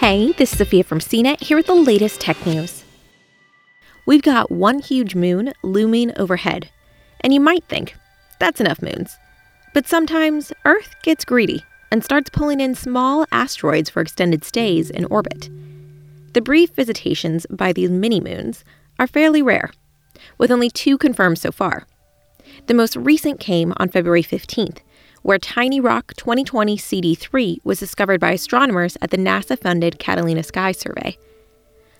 Hey, this is Sophia from CNET here with the latest tech news. We've got one huge moon looming overhead, and you might think, that's enough moons. But sometimes Earth gets greedy and starts pulling in small asteroids for extended stays in orbit. The brief visitations by these mini moons are fairly rare, with only two confirmed so far. The most recent came on February 15th where Tiny Rock 2020 CD3 was discovered by astronomers at the NASA funded Catalina Sky Survey.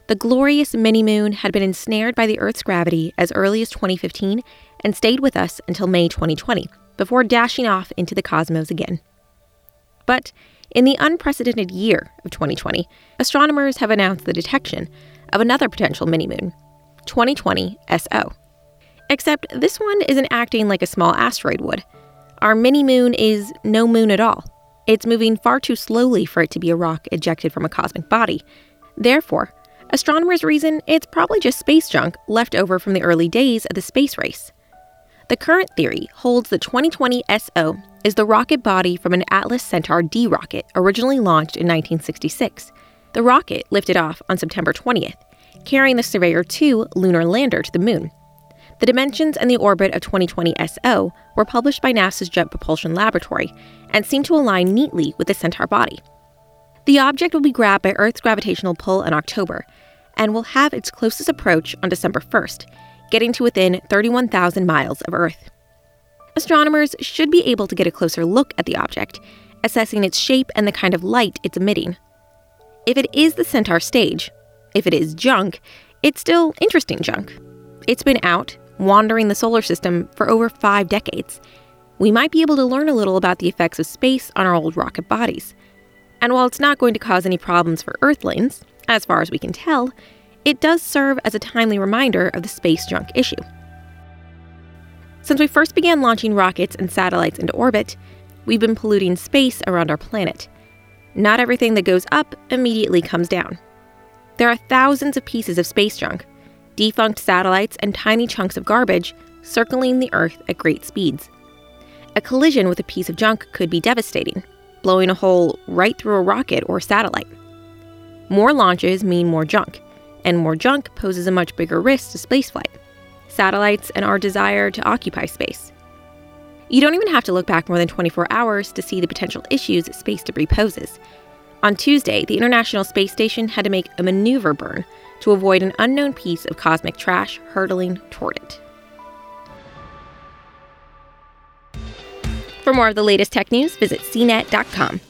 The glorious mini moon had been ensnared by the Earth's gravity as early as 2015 and stayed with us until May 2020, before dashing off into the cosmos again. But in the unprecedented year of 2020, astronomers have announced the detection of another potential mini moon, 2020 SO. Except this one isn't acting like a small asteroid would. Our mini moon is no moon at all. It's moving far too slowly for it to be a rock ejected from a cosmic body. Therefore, astronomers reason it's probably just space junk left over from the early days of the space race. The current theory holds that 2020 SO is the rocket body from an Atlas Centaur D rocket originally launched in 1966. The rocket lifted off on September 20th, carrying the Surveyor 2 lunar lander to the moon. The dimensions and the orbit of 2020 SO were published by NASA's Jet Propulsion Laboratory and seem to align neatly with the Centaur body. The object will be grabbed by Earth's gravitational pull in October and will have its closest approach on December 1st, getting to within 31,000 miles of Earth. Astronomers should be able to get a closer look at the object, assessing its shape and the kind of light it's emitting. If it is the Centaur stage, if it is junk, it's still interesting junk. It's been out, wandering the solar system for over five decades, we might be able to learn a little about the effects of space on our old rocket bodies. And while it's not going to cause any problems for Earthlings, as far as we can tell, it does serve as a timely reminder of the space junk issue. Since we first began launching rockets and satellites into orbit, we've been polluting space around our planet. Not everything that goes up immediately comes down. There are thousands of pieces of space junk, defunct satellites, and tiny chunks of garbage circling the Earth at great speeds. A collision with a piece of junk could be devastating, blowing a hole right through a rocket or satellite. More launches mean more junk, and more junk poses a much bigger risk to spaceflight, satellites, and our desire to occupy space. You don't even have to look back more than 24 hours to see the potential issues space debris poses. On Tuesday, the International Space Station had to make a maneuver burn to avoid an unknown piece of cosmic trash hurtling toward it. For more of the latest tech news, visit cnet.com.